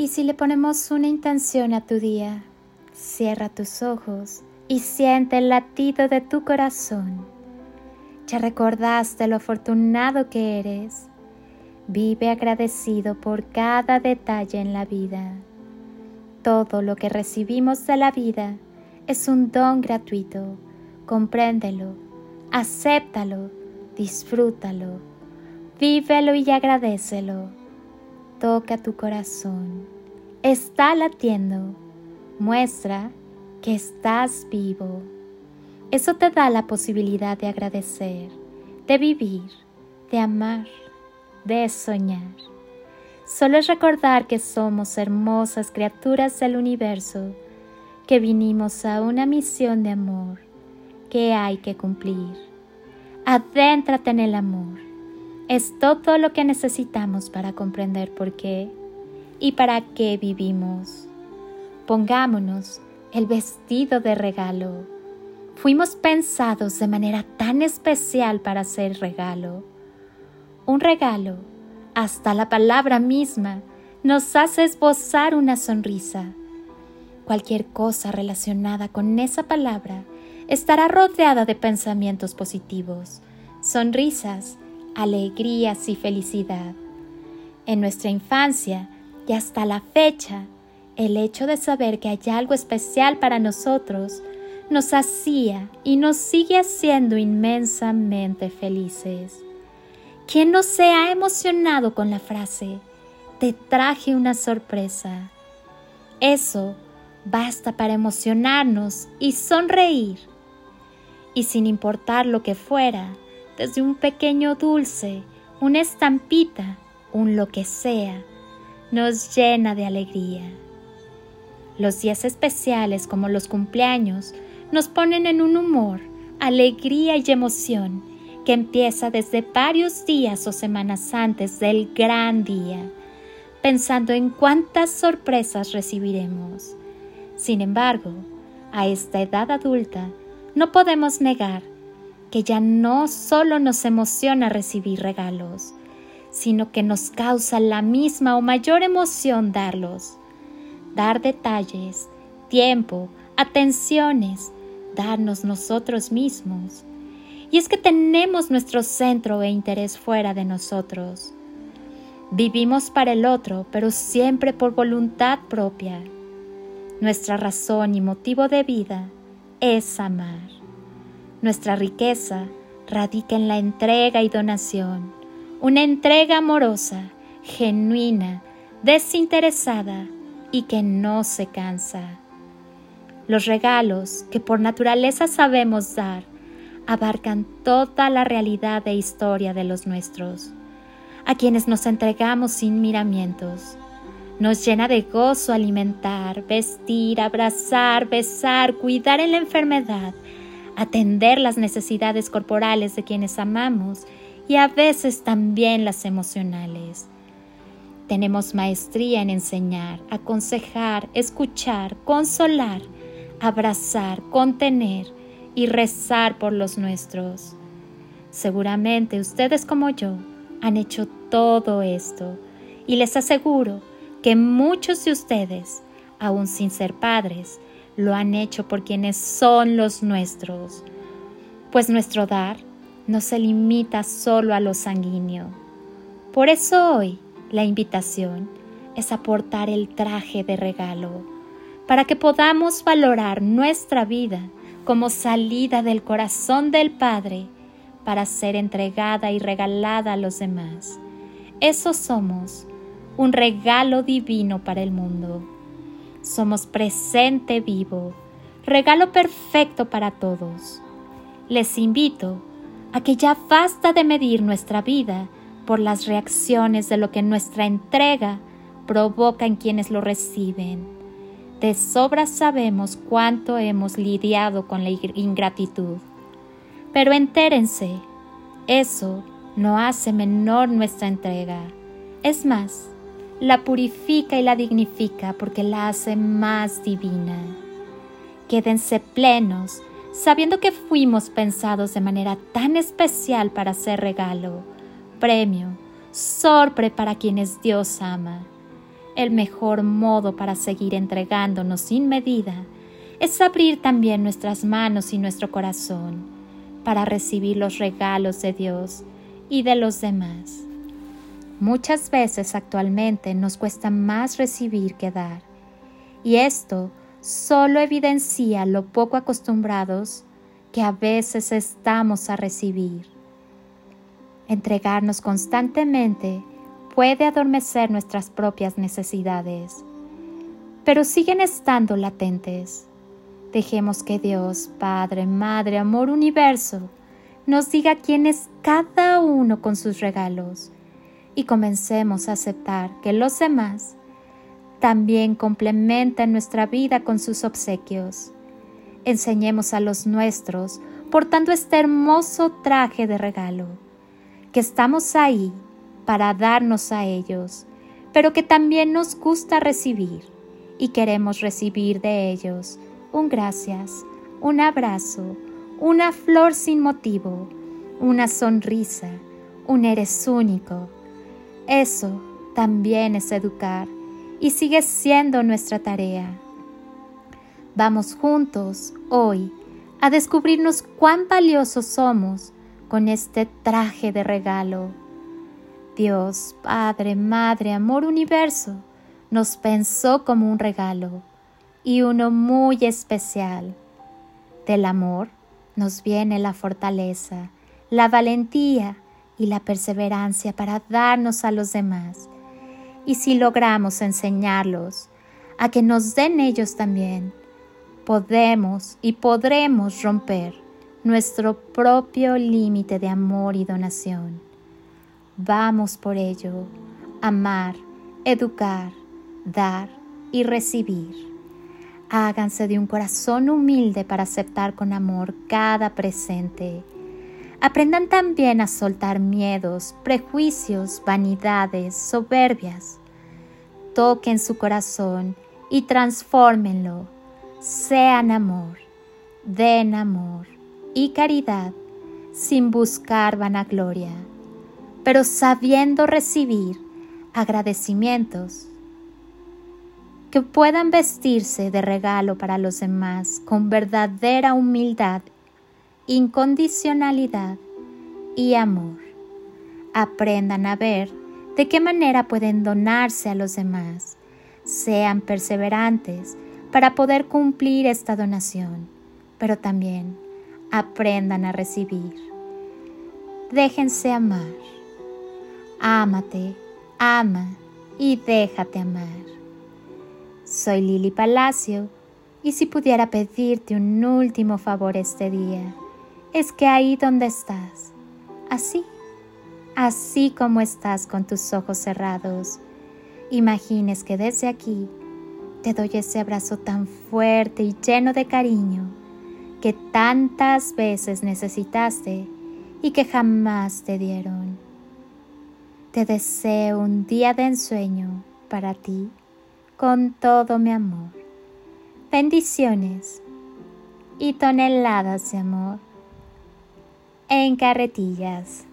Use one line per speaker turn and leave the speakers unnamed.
Y si le ponemos una intención a tu día, cierra tus ojos y siente el latido de tu corazón. Ya recordaste lo afortunado que eres. Vive agradecido por cada detalle en la vida. Todo lo que recibimos de la vida es un don gratuito. Compréndelo, acéptalo, disfrútalo, vívelo y agradecelo. Toca tu corazón. Está latiendo. Muestra que estás vivo. Eso te da la posibilidad de agradecer, de vivir, de amar, de soñar. Solo es recordar que somos hermosas criaturas del universo, que vinimos a una misión de amor que hay que cumplir. Adéntrate en el amor. Es todo lo que necesitamos para comprender por qué y para qué vivimos. Pongámonos el vestido de regalo. Fuimos pensados de manera tan especial para ser regalo. Un regalo, hasta la palabra misma, nos hace esbozar una sonrisa. Cualquier cosa relacionada con esa palabra estará rodeada de pensamientos positivos, sonrisas, alegrías y felicidad. En nuestra infancia y hasta la fecha, el hecho de saber que hay algo especial para nosotros nos hacía y nos sigue haciendo inmensamente felices. ¿Quién no se ha emocionado con la frase, te traje una sorpresa? Eso basta para emocionarnos y sonreír. Y sin importar lo que fuera, desde un pequeño dulce, una estampita, un lo que sea, nos llena de alegría. Los días especiales como los cumpleaños nos ponen en un humor, alegría y emoción que empieza desde varios días o semanas antes del gran día, pensando en cuántas sorpresas recibiremos. Sin embargo, a esta edad adulta no podemos negar que ya no solo nos emociona recibir regalos, sino que nos causa la misma o mayor emoción darlos dar detalles, tiempo, atenciones, darnos nosotros mismos. Y es que tenemos nuestro centro e interés fuera de nosotros. Vivimos para el otro, pero siempre por voluntad propia. Nuestra razón y motivo de vida es amar. Nuestra riqueza radica en la entrega y donación, una entrega amorosa, genuina, desinteresada, y que no se cansa. Los regalos que por naturaleza sabemos dar abarcan toda la realidad e historia de los nuestros, a quienes nos entregamos sin miramientos. Nos llena de gozo alimentar, vestir, abrazar, besar, cuidar en la enfermedad, atender las necesidades corporales de quienes amamos y a veces también las emocionales. Tenemos maestría en enseñar, aconsejar, escuchar, consolar, abrazar, contener y rezar por los nuestros. Seguramente ustedes como yo han hecho todo esto y les aseguro que muchos de ustedes, aun sin ser padres, lo han hecho por quienes son los nuestros, pues nuestro dar no se limita solo a lo sanguíneo. Por eso hoy la invitación es aportar el traje de regalo para que podamos valorar nuestra vida como salida del corazón del Padre para ser entregada y regalada a los demás. Eso somos, un regalo divino para el mundo. Somos presente vivo, regalo perfecto para todos. Les invito a que ya basta de medir nuestra vida por las reacciones de lo que nuestra entrega provoca en quienes lo reciben. De sobra sabemos cuánto hemos lidiado con la ingratitud. Pero entérense, eso no hace menor nuestra entrega. Es más, la purifica y la dignifica porque la hace más divina. Quédense plenos, sabiendo que fuimos pensados de manera tan especial para ser regalo premio, sorpre para quienes Dios ama. el mejor modo para seguir entregándonos sin medida es abrir también nuestras manos y nuestro corazón para recibir los regalos de Dios y de los demás. Muchas veces actualmente nos cuesta más recibir que dar, y esto solo evidencia lo poco acostumbrados que a veces estamos a recibir. Entregarnos constantemente puede adormecer nuestras propias necesidades, pero siguen estando latentes. Dejemos que Dios, Padre, Madre, Amor, Universo, nos diga quién es cada uno con sus regalos y comencemos a aceptar que los demás también complementan nuestra vida con sus obsequios. Enseñemos a los nuestros portando este hermoso traje de regalo, que estamos ahí para darnos a ellos, pero que también nos gusta recibir y queremos recibir de ellos un gracias, un abrazo, una flor sin motivo, una sonrisa, un eres único. Eso también es educar y sigue siendo nuestra tarea. Vamos juntos hoy a descubrirnos cuán valiosos somos con este traje de regalo. Dios, Padre, Madre, Amor, Universo, nos pensó como un regalo y uno muy especial. Del amor nos viene la fortaleza, la valentía y la perseverancia para darnos a los demás y si logramos enseñarlos a que nos den ellos también, podemos y podremos romper nuestro propio límite de amor y donación. Vamos por ello, amar, educar, dar y recibir. Háganse de un corazón humilde para aceptar con amor cada presente Aprendan también a soltar miedos, prejuicios, vanidades, soberbias. Toquen su corazón y transfórmenlo. Sean amor, den amor y caridad sin buscar vanagloria, pero sabiendo recibir agradecimientos que puedan vestirse de regalo para los demás con verdadera humildad incondicionalidad y amor. Aprendan a ver de qué manera pueden donarse a los demás. Sean perseverantes para poder cumplir esta donación, pero también aprendan a recibir. Déjense amar. Ámate, ama y déjate amar. Soy Lili Palacio y si pudiera pedirte un último favor este día, es que ahí donde estás, así, así como estás con tus ojos cerrados, imagines que desde aquí te doy ese abrazo tan fuerte y lleno de cariño que tantas veces necesitaste y que jamás te dieron. Te deseo un día de ensueño para ti con todo mi amor. Bendiciones y toneladas de amor en carretillas.